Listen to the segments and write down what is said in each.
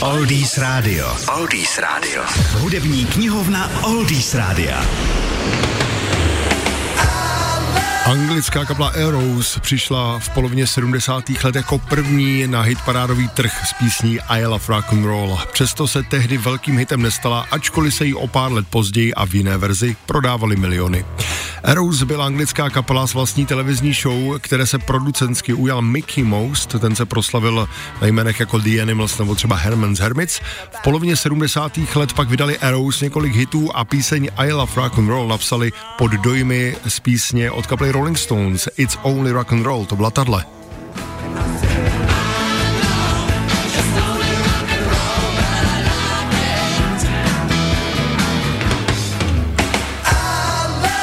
Oldies Radio. Oldies Radio. Hudební knihovna Oldies Rádia. Anglická kapla Arrows přišla v polovině 70. let jako první na hitparádový trh s písní I Love Rock and Roll. Přesto se tehdy velkým hitem nestala, ačkoliv se jí o pár let později a v jiné verzi prodávali miliony. Arrows byla anglická kapela s vlastní televizní show, které se producentsky ujal Mickey Most, ten se proslavil na jménech jako The Animals nebo třeba Herman's Hermits. V polovině 70. let pak vydali Arrows několik hitů a píseň I Love Rock and Roll napsali pod dojmy z písně od kapely Rolling Stones It's Only Rock and Roll, to byla tadle.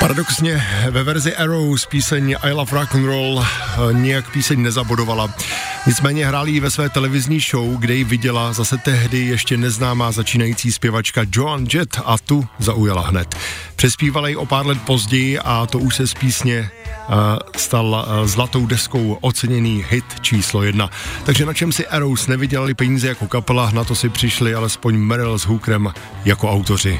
Paradoxně ve verzi Arrows píseň I Love Rock and Roll eh, nějak píseň nezabodovala. Nicméně hráli ji ve své televizní show, kde ji viděla zase tehdy ještě neznámá začínající zpěvačka Joan Jett a tu zaujala hned. Přespívala ji o pár let později a to už se z písně uh, stal uh, zlatou deskou oceněný hit číslo jedna. Takže na čem si Arrows nevydělali peníze jako kapela, na to si přišli alespoň Meryl s Hookerem jako autoři.